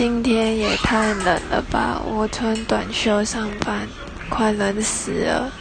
今天也太冷了吧我穿短袖上班快冷死了。